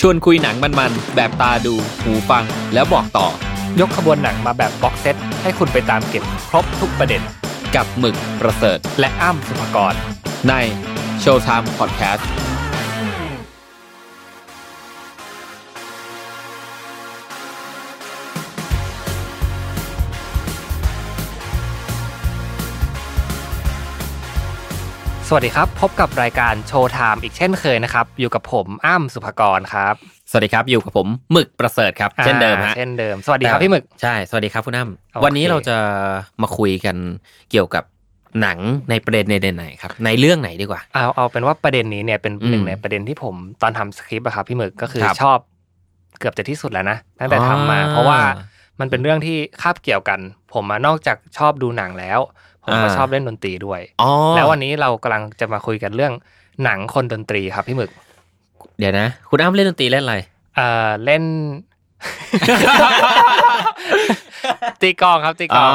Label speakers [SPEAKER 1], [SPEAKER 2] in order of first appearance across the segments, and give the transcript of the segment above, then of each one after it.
[SPEAKER 1] ชวนคุยหนังมันๆ แบบตาดู หูฟัง แล้วบอกต่อ
[SPEAKER 2] ยกขบวนหนังมาแบบบ็อกเซต ให้คุณไปตามเก็บครบทุกประเด็น
[SPEAKER 1] กับหมึกประเสริฐ
[SPEAKER 2] และอ้ำสุภกร
[SPEAKER 1] ใน Showtime Podcast
[SPEAKER 2] ส สวัสดีครับ พบกับรายการโชว์ไทม์อีกเช่นเคยนะครับ อยู่กับผมอ้ำสุภกรครับ
[SPEAKER 1] สวัสดีครับอยู่กับผมหมึกประเสริฐครับ เช่นเดิม
[SPEAKER 2] อ่า
[SPEAKER 1] ฮะ
[SPEAKER 2] เช่นเดิมสวัสดีครับพี่หมึก
[SPEAKER 1] ใช่สวัสดีครับคุณอ้ำ
[SPEAKER 2] โอเค
[SPEAKER 1] วันนี้เราจะมาคุยกันเกี่ยวกับหนังในประเด็นประเด็นไหนครับ ในเรื่องไหนดีกว่า
[SPEAKER 2] เอาเอาเป็นว่าประเด็นนี้เนี่ยเป็น
[SPEAKER 1] อืม
[SPEAKER 2] หนึ่งในประเด็นที่ผมตอนทำสคริปต์อะครับพี่หมึกก็คือ
[SPEAKER 1] ครับ
[SPEAKER 2] ชอบเกือบจะที่สุดแล้วนะตั้งแต่ทำมา
[SPEAKER 1] อ่า
[SPEAKER 2] เพราะว่ามันเป็นเรื่องที่คาบเกี่ยวกัน ผมมานอกจากชอบดูหนังแล้ว ผมก็
[SPEAKER 1] อ่า
[SPEAKER 2] ชอบเล่นดนตรีด้วย
[SPEAKER 1] อ๋อ
[SPEAKER 2] แล้ววันนี้เรากำลังจะมาคุยกันเรื่องหนังคนดนตรีครับพี่หมึก
[SPEAKER 1] เดี๋ยวนะ คุณอ้ำเล่นดนตรีเล่นอะไร
[SPEAKER 2] เอ่อเล่น ตีกลองครับตีกลอง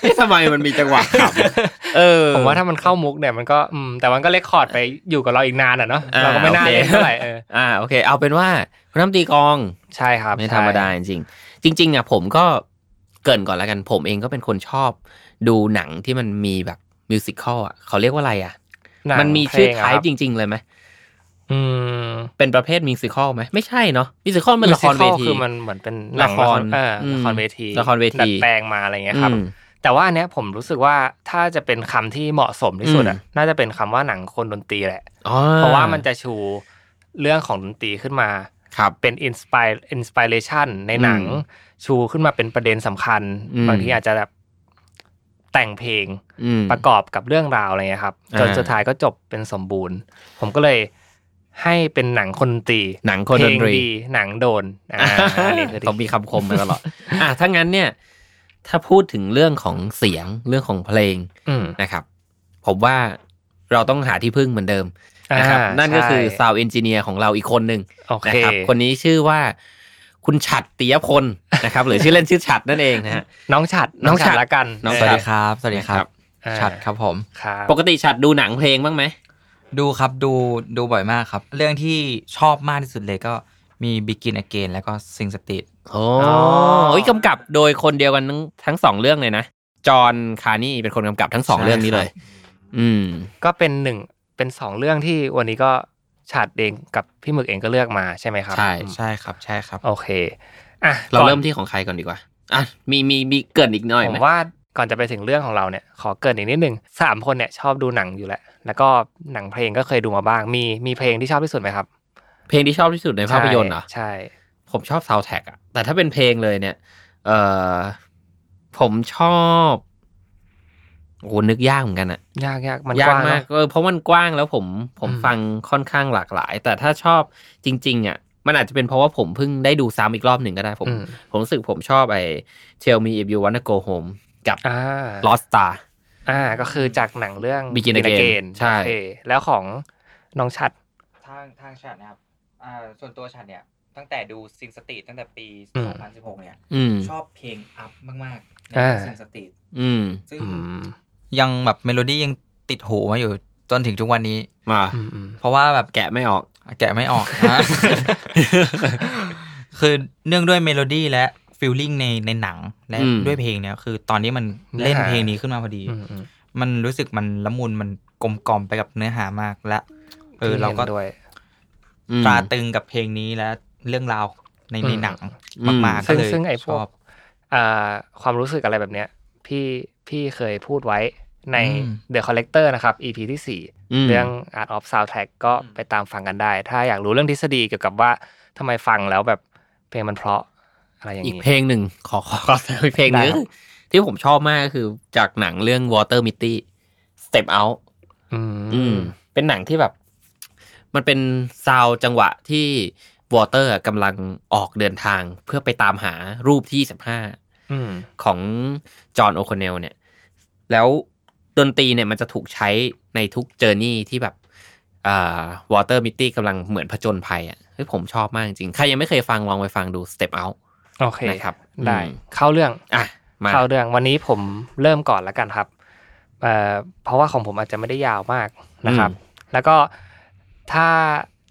[SPEAKER 1] เอ๊ะทำไมมันมีจังหวะขำเออ
[SPEAKER 2] ผมว่าถ้ามันเข้ามุกเนี่ยมันก็อืมแต่มันก็เลคคอร์ดไปอยู่กับเราอีกนานอะเนาะ
[SPEAKER 1] อ่า
[SPEAKER 2] เราก็ไม่น่า
[SPEAKER 1] โอเค
[SPEAKER 2] เล่นเท่าไหร่เออ
[SPEAKER 1] อ่าโอเค เอาเป็นว่าคุณอ้ำตีกลอง
[SPEAKER 2] ใช่ครับ
[SPEAKER 1] ไม่ธรรมดาจริงๆจริงๆอะผมก็เกรินก่อนแล้วกันผมเองก็เป็นคนชอบ ดูหนังที่มันมีแบบมิวสิควลอะเขาเรียกว่าอะไรอะ
[SPEAKER 2] หนัง
[SPEAKER 1] มันมีชื่อ
[SPEAKER 2] เพลง
[SPEAKER 1] ไท
[SPEAKER 2] อะครั
[SPEAKER 1] ป์
[SPEAKER 2] บ
[SPEAKER 1] จริง ๆ เลยไหม
[SPEAKER 2] อืม
[SPEAKER 1] เป็นประเภทมิวสิควลไหมไม่ใช่เนาะมิวสิควลมันละครเวที
[SPEAKER 2] คือมันเหมือนเป็นหนัง
[SPEAKER 1] ละคร
[SPEAKER 2] เออ
[SPEAKER 1] อืม
[SPEAKER 2] ละครเวที
[SPEAKER 1] ละครเวที
[SPEAKER 2] ดัดแปลงมาอะไรเงี้ยครับ
[SPEAKER 1] อืม
[SPEAKER 2] แต่ว่าอันเนี้ยผมรู้สึกว่าถ้าจะเป็นคำที่เหมาะสมที่สุดอะ
[SPEAKER 1] อืม
[SPEAKER 2] น่าจะเป็นคำว่าหนังคนดนตรีแหละ
[SPEAKER 1] อ๋อ
[SPEAKER 2] เพราะว่ามันจะชูเรื่องของดนตรีขึ้นมา
[SPEAKER 1] ครับ
[SPEAKER 2] เป็น inspire inspiration ในหนัง
[SPEAKER 1] อืม
[SPEAKER 2] ชูขึ้นมาเป็นประเด็นสำคัญ
[SPEAKER 1] อืม
[SPEAKER 2] บางทีอาจจะแบบ แต่งเพลง
[SPEAKER 1] อืม
[SPEAKER 2] ประกอบกับเรื่องราวอะไรเงี้ยครับ
[SPEAKER 1] อ่า
[SPEAKER 2] จนสุดท้ายก็จบเป็นสมบูรณ์ ผมก็เลยให้เป็นหนังคนดนตรี
[SPEAKER 1] หนังคนดนตรี
[SPEAKER 2] เพลงดีหนังโดนอ่าอันนี้คือ
[SPEAKER 1] ต้องมีคำคมมาตลอดอะถ้างั้นเนี่ย ถ้าพูดถึงเรื่องของเสียงเรื่องของเพลง
[SPEAKER 2] อืม
[SPEAKER 1] นะครับ ผมว่าเราต้องหาที่พึ่งเหมือนเดิมนะครับ
[SPEAKER 2] อ่า
[SPEAKER 1] นั่นก็คือ
[SPEAKER 2] ใช่
[SPEAKER 1] ซาวเอนจิเนียร์ของเราอีกคนหนึ่ง
[SPEAKER 2] โอ
[SPEAKER 1] นะ
[SPEAKER 2] เค
[SPEAKER 1] ครับ คนนี้ชื่อว่า คุณฉัดติยพลนะครับหรือชื่อเล่นชื่อฉัดนั่นเองนะฮะ
[SPEAKER 2] น้องฉัด
[SPEAKER 1] น้องฉัด
[SPEAKER 2] ละกัน
[SPEAKER 1] น้อง
[SPEAKER 2] เฉั
[SPEAKER 3] สวัส
[SPEAKER 1] ด
[SPEAKER 3] ดีครับ สวัสดีครับ
[SPEAKER 2] อ่า
[SPEAKER 3] ชัดครับผม
[SPEAKER 2] ครับ
[SPEAKER 1] ปกติฉัดดูหนังเพลงบ้างไหม
[SPEAKER 3] ดูครับดูดูบ่อยมากครับ เรื่องที่ชอบมากที่สุดเลยก็มี Begin Again แล้วก็ Sing Street
[SPEAKER 1] โอ้โอ้ยกำกับโดยคนเดียวกันทั้งทั้งสองเรื่องเลยนะจอห์นคาร์นี่เป็นคนกำกับทั้งสอง
[SPEAKER 3] ใช่
[SPEAKER 1] เรื่องนี้เลย
[SPEAKER 3] ครับ
[SPEAKER 1] อืม
[SPEAKER 2] ก็เป็นหนึ่งเป็นสองเรื่องที่วันนี้ก็ ฉัดเองกับพี่หมึกเองก็เลือกมาใช่ไหมครับ
[SPEAKER 1] ใช่
[SPEAKER 3] ใช่ครับใช่ครับ
[SPEAKER 2] โอเคอะ
[SPEAKER 1] เรา
[SPEAKER 2] ก่อน
[SPEAKER 1] เริ่มที่ของใครก่อนดีกว่าอะมีมีมีเกรินอีกหน่อย
[SPEAKER 2] ผ
[SPEAKER 1] ไหม
[SPEAKER 2] มว่าก่อนจะไปถึงเรื่องของเราเนี่ย ขอเกรินอีกนิดนึงสามคนเนี่ยชอบดูหนังอยู่แล้วแล้วก็หนังเพลงก็เคยดูมาบ้าง มีมีเพลงที่ชอบที่สุดไหมครับ
[SPEAKER 1] เพลงที่ชอบที่สุดในภาพยนตร์เหรอ
[SPEAKER 2] ใช่
[SPEAKER 1] ผมชอบซาวแท็กอะแต่ถ้าเป็นเพลงเลยเนี่ย เออผมชอบ โอ้นึกยากเหมือนกันอะ
[SPEAKER 2] ยากยากมัน
[SPEAKER 1] ยาก
[SPEAKER 2] ว้ง
[SPEAKER 1] มาก
[SPEAKER 2] เนอะ
[SPEAKER 1] เออเพราะมันกว้างแล้วผมผม
[SPEAKER 2] อืม
[SPEAKER 1] ฟังค่อนข้างหลากหลาย แต่ถ้าชอบจริงๆอะมันอาจจะเป็นเพราะว่าผมเพิ่งได้ดูซ้ำอีกรอบหนึ่งก็ได้ผม
[SPEAKER 2] อืม
[SPEAKER 1] ผมรู้สึกผมชอบไอ้ Tell Me If You Wanna Go Home กับ
[SPEAKER 2] อ่า
[SPEAKER 1] Lost Star
[SPEAKER 2] อ่าก็คือจากหนังเรื่อง
[SPEAKER 1] Begin Again ใช่
[SPEAKER 2] โอเคแล้วของน้องชัด
[SPEAKER 3] ทางทางชัดนะครับอ่าส่วนตัวชัดเนี่ยตั้งแต่ดู Sing Street ตั้งแต่ปี
[SPEAKER 2] อืม
[SPEAKER 3] 2016 เนี่ย
[SPEAKER 1] อืม
[SPEAKER 3] ชอบเพลง Up มากๆใน
[SPEAKER 2] อ่า
[SPEAKER 3] Sing Street
[SPEAKER 1] อืม
[SPEAKER 3] ซึ่ง
[SPEAKER 2] อืม
[SPEAKER 3] ยังแบบเมโลดี้ยังติดหูมาอยู่จนถึงทุกวันนี้
[SPEAKER 1] มา
[SPEAKER 2] อืมอืม
[SPEAKER 3] เพราะว่าแบบ
[SPEAKER 1] แกะไม่ออก
[SPEAKER 3] แกะไม่ออกนะคือเนื่องด้วยเมโลดี้และ feeling ในในหนังและ
[SPEAKER 1] อืม
[SPEAKER 3] ด้วยเพลงเนี่ยคือตอนนี้มันเล่นเพลงนี้ขึ้นมาพอดี
[SPEAKER 2] อืมอืม
[SPEAKER 3] มันรู้สึกมันละมุนมันกลมกล่อมไปกับเนื้อหามากและ เออ
[SPEAKER 2] พี่
[SPEAKER 3] เราก็
[SPEAKER 2] ห็นด้วย
[SPEAKER 1] อืม
[SPEAKER 3] ตราตรึงกับเพลงนี้และเรื่องราวใน
[SPEAKER 2] อืม
[SPEAKER 3] ในหนัง
[SPEAKER 1] อืม
[SPEAKER 3] มากๆก็
[SPEAKER 2] ซึ่ง
[SPEAKER 3] เลย
[SPEAKER 2] ซึ่งไอ้พ
[SPEAKER 3] ช
[SPEAKER 2] ว
[SPEAKER 3] อกบ
[SPEAKER 2] อ่าความรู้สึกอะไรแบบเนี้ย พี่พี่เคยพูดไว้ใน
[SPEAKER 3] อืม
[SPEAKER 2] The Collector นะครับ EP ที่สี่
[SPEAKER 1] ม
[SPEAKER 2] เรื่อง Art of Soundtrack ก็ไปตามฟังกันได้ ถ้าอยากรู้เรื่องทฤษฎีเกี่ยวกับว่าทำไมฟังแล้วแบบเพลงมันเพราะอะไรอย่าง
[SPEAKER 1] อีก
[SPEAKER 2] นี้
[SPEAKER 1] เพลงหนึ่งขอขอขออีกเพลงหนึ
[SPEAKER 2] ได้ครับ
[SPEAKER 1] ที่ผมชอบมากก็คือจากหนังเรื่อง Walter Mitty Step Out
[SPEAKER 2] อื
[SPEAKER 1] อืม
[SPEAKER 2] ม
[SPEAKER 1] เป็นหนังที่แบบ มันเป็น sound จังหวะที่วอเตอร์กำลังออกเดินทางเพื่อไปตามหารูปที่
[SPEAKER 2] อืม
[SPEAKER 1] 25 ของจอห์นโอคอนเนลเนี่ย แล้วดนตรีเนี่ยมันจะถูกใช้ในทุก journey ที่แบบอ่าวอเตอร์มิตตี้กำลังเหมือนผจญภัยอะเฮ้ยผมชอบมากจริง ใครยังไม่เคยฟังลองไปฟังดู Step Out
[SPEAKER 2] โอเค
[SPEAKER 1] นะครับ
[SPEAKER 2] ได้
[SPEAKER 1] อืม
[SPEAKER 2] เข้าเรื่อง
[SPEAKER 1] อะมา
[SPEAKER 2] เข้าเรื่องวันนี้ผมเริ่มก่อนแล้วกันครับเอ่อเพราะว่าของผมอาจจะไม่ได้ยาวมากนะครับ แล้วก็ถ้า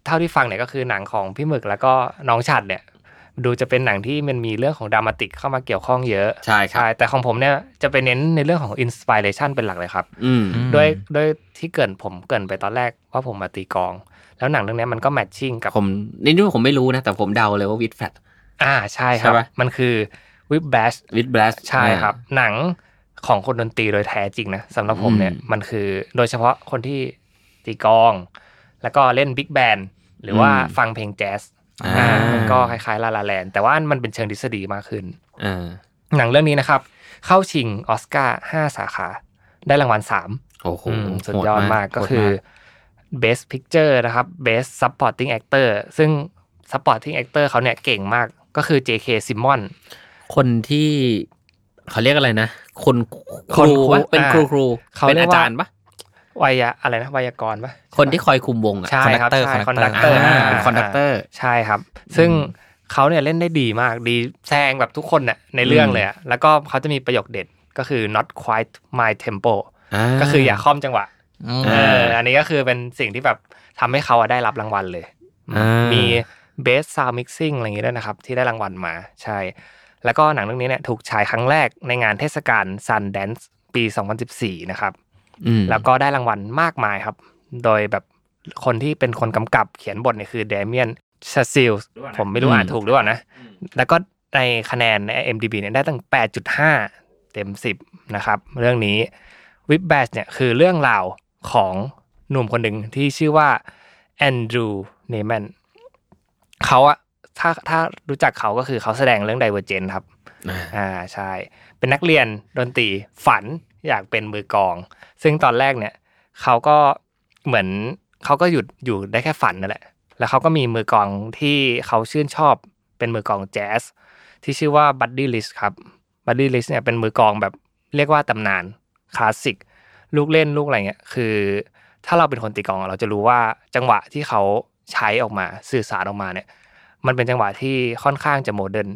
[SPEAKER 2] เท่าที่ฟังเนี่ยก็คือหนังของพี่หมึกแล้วก็น้องชัดเนี่ย ดูจะเป็นหนังที่มันมีเรื่องของ dramatic เข้ามาเกี่ยวข้องเยอะ
[SPEAKER 1] ใช่ครับ
[SPEAKER 2] ใช่แต่ของผมเนี่ยจะไปเน้นในเรื่องของ inspiration เป็นหลักเลยครับ
[SPEAKER 1] อืม
[SPEAKER 3] อืม
[SPEAKER 2] ด้วยด้วยที่เกรินผมเกรินไปตอนแรกว่าผมมาตีกลอง แล้วหนังเรื่องเนี้ยมันก็แมทชิ่งกับ
[SPEAKER 1] ผมนี่นี่ผมไม่รู้นะแต่ผมเดาเลยว่าวิดแฟต
[SPEAKER 2] อ่าใช่ครับ
[SPEAKER 1] ใช่ปะ
[SPEAKER 2] มันคือวิบแบช
[SPEAKER 1] วิดแบลส
[SPEAKER 2] ใช่ครับ หนังของคนดนตรีโดยแท้จริงนะสำหรับผมเนี่ย
[SPEAKER 1] อืม
[SPEAKER 2] มันคือโดยเฉพาะคนที่ตีกลอง แล้วก็เล่นบิ๊กแบนหรือว่า
[SPEAKER 1] อืม
[SPEAKER 2] ฟังเพลงแจ๊ส
[SPEAKER 1] อ่า
[SPEAKER 2] อ่ามัน ก็คล้ายๆลาลาแลนแต่ว่ามันเป็นเชิงทฤษฎีมากขึ้น
[SPEAKER 1] อ่า
[SPEAKER 2] หนังเรื่องนี้นะครับ เข้าชิงออสการ์ห้าสาขา ได้รางวัลสาม
[SPEAKER 1] โอ้โห
[SPEAKER 2] อืมสุดยอดมากก็
[SPEAKER 1] โห
[SPEAKER 2] คือ Best Picture นะครับ Best Supporting Actor ซึ่ง Supporting Actor เขาเนี่ยเก่งมากก็คือ J.K. Simmons
[SPEAKER 1] คนที่เขาเรียกอะไรนะ คนค
[SPEAKER 2] ค
[SPEAKER 1] รู
[SPEAKER 2] นครู
[SPEAKER 1] วะเป็นครู
[SPEAKER 2] อ่า
[SPEAKER 1] ครู
[SPEAKER 2] เขา
[SPEAKER 1] เป็น
[SPEAKER 2] เรีย
[SPEAKER 1] อาก
[SPEAKER 2] ว่า
[SPEAKER 1] จารย์ปะ
[SPEAKER 2] วายะอะไรนะไวยากรณ์ปะ
[SPEAKER 1] คนที่คอยคุมวงอะ
[SPEAKER 2] ใช่ครับ
[SPEAKER 3] conductor
[SPEAKER 2] ใช่
[SPEAKER 3] conductor
[SPEAKER 2] conductor
[SPEAKER 1] อ่า
[SPEAKER 2] อ่า
[SPEAKER 1] เป็น conductor
[SPEAKER 2] ใช่ครับ ซึ่งเขาเนี่ยเล่นได้ดีมากดีแซงแบบทุกคนเนี่ยในเรื่องเลยอะแล้วก็เขาจะมีประโยคเด็ดก็คือ not quite my tempo ก็คืออย่าค่อมจังหวะ
[SPEAKER 3] อืม
[SPEAKER 2] เอออันนี้ก็คือเป็นสิ่งที่แบบทำให้เขาอะได้รับรางวัลเลย
[SPEAKER 1] อ่ามี
[SPEAKER 2] มี best sound mixing อะไรอย่างงี้ด้วยนะครับ ที่ได้รางวัลมาใช่ แล้วก็หนังเรื่องนี้เนี่ยถูกฉายครั้งแรกในงานเทศกาล Sundance ปี 2014 นะครับ
[SPEAKER 1] อืม
[SPEAKER 2] แล้วก็ได้รางวัลมากมายครับ โดยแบบคนที่เป็นคนกำกับเขียนบทเนี่ยคือเดเมียนชาซิลผมไม่รู้อ่านถูกหรือเปล่านะ แล้วก็ในคะแนนใน MDB เนี่ยได้ตั้ง 8.5 เต็ม 10 นะครับ เรื่องนี้วิบแบชเนี่ยคือเรื่องราวของหนุ่มคนหนึ่งที่ชื่อว่าแอนดรูเนแมนเขาอะถ้าถ้ารู้จักเขาก็คือเขาแสดงเรื่อง Divergent ครับ
[SPEAKER 1] อ่า
[SPEAKER 2] อ่าใช่ เป็นนักเรียนดนตรีฝัน อยากเป็นมือกลอง ซึ่งตอนแรกเนี่ยเขาก็เหมือนเขาก็หยุดอยู่ได้แค่ฝันนั่นแหละ แล้วเขาก็มีมือกลองที่เขาชื่นชอบเป็นมือกลองแจ๊สที่ชื่อว่า Buddy Rich ครับ Buddy Rich เนี่ยเป็นมือกลองแบบเรียกว่าตำนานคลาสสิกลูกเล่นลูกอะไรเงี้ยคือ ถ้าเราเป็นคนตีกลองเราจะรู้ว่าจังหวะที่เขาใช้ออกมาสื่อสารออกมาเนี่ย มันเป็นจังหวะที่ค่อนข้างจะ modern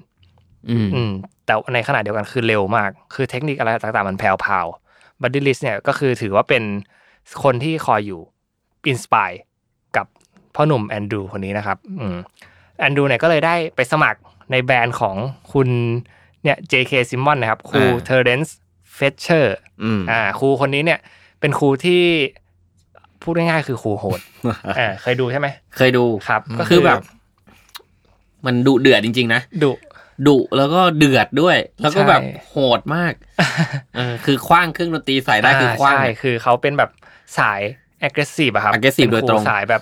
[SPEAKER 1] อืม
[SPEAKER 2] อืม แต่ในขณะเดียวกันคือเร็วมาก คือเทคนิคอะไรต่างๆมันแผ่วๆ Buddy Rich เนี่ยก็คือถือว่าเป็นคนที่คอยอยู่ inspire กับพ่อหนุ่มแอนดรูคนนี้นะครับอืมแอนดรูเนี่ยก็เลยได้ไปสมัครใน band ของคุณเนี่ย JK Simmons นะครับครู
[SPEAKER 1] อ่า
[SPEAKER 2] Terence Fletcher อื
[SPEAKER 1] ม
[SPEAKER 2] อ่าครูคนนี้เนี่ย เป็นครูที่พูดง่ายๆคือครูโหดอ่าเคยดูใช่ไหม
[SPEAKER 1] เคยดู
[SPEAKER 2] ครับ ก็
[SPEAKER 1] คือแบบ มันดุเดือดจริง ๆ นะ
[SPEAKER 2] ดุ
[SPEAKER 1] ดุแล้วก็เดือดด้วย แล้วก็แบบ
[SPEAKER 2] ใช่
[SPEAKER 1] โหดมากเออคือคว้างเครื่องดนตรีใส่ได้คือคว้าง
[SPEAKER 2] ใช่คือเขาเป็นแบบสาย aggressive อะครับ
[SPEAKER 1] aggressive
[SPEAKER 2] เป็นค
[SPEAKER 1] โดยตรง
[SPEAKER 2] สายแบบ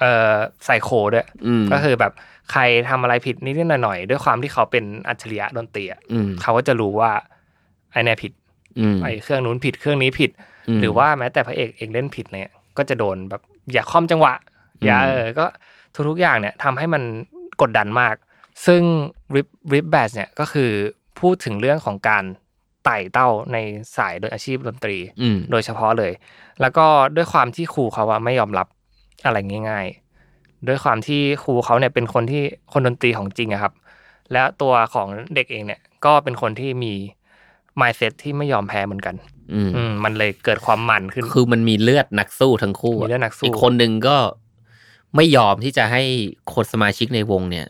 [SPEAKER 2] เอ่อไซโคด้วย
[SPEAKER 1] อืม
[SPEAKER 2] ก็คือแบบใครทำอะไรผิดนิดๆหน่อยๆด้วยความที่เขาเป็นอัจฉริยะดนตรีอะ
[SPEAKER 1] อืม
[SPEAKER 2] เขาก็จะรู้ว่าไอเนี่ยผิด
[SPEAKER 1] อืม
[SPEAKER 2] ไอเครื่องนู้นผิดเครื่องนี้ผิด
[SPEAKER 1] ม
[SPEAKER 2] หรือว่าแม้แต่พระเอกเองเล่นผิดเนี่ย ก็จะโดนแบบอย่าค่อมจังหวะ อย่า
[SPEAKER 1] อืม
[SPEAKER 2] เออก็ทุกๆอย่างเนี่ยทำให้มันกดดันมาก ซึ่งริปริปแบสเนี่ยก็คือพูดถึงเรื่องของการไต่เต้าในสายโดยอาชีพดนตรี
[SPEAKER 1] อืม
[SPEAKER 2] โดยเฉพาะเลย แล้วก็ด้วยความที่ครูเขาอะไม่ยอมรับอะไรง่าย ๆ ด้วยความที่ครูเขาเนี่ยเป็นคนที่คนดนตรีของจริงอะครับ แล้วตัวของเด็กเองเนี่ยก็เป็นคนที่มี mindset ที่ไม่ยอมแพ้เหมือนกัน
[SPEAKER 1] อืม
[SPEAKER 2] อืมมันเลยเกิดความมันขึ้น
[SPEAKER 1] คือมันมีเลือดนักสู้ทั้งคู่ะ
[SPEAKER 2] มีเลือดนักสู้
[SPEAKER 1] อีกคนหนึ่งก็ไม่ยอมที่จะให้คนสมาชิกในวงเนี่ย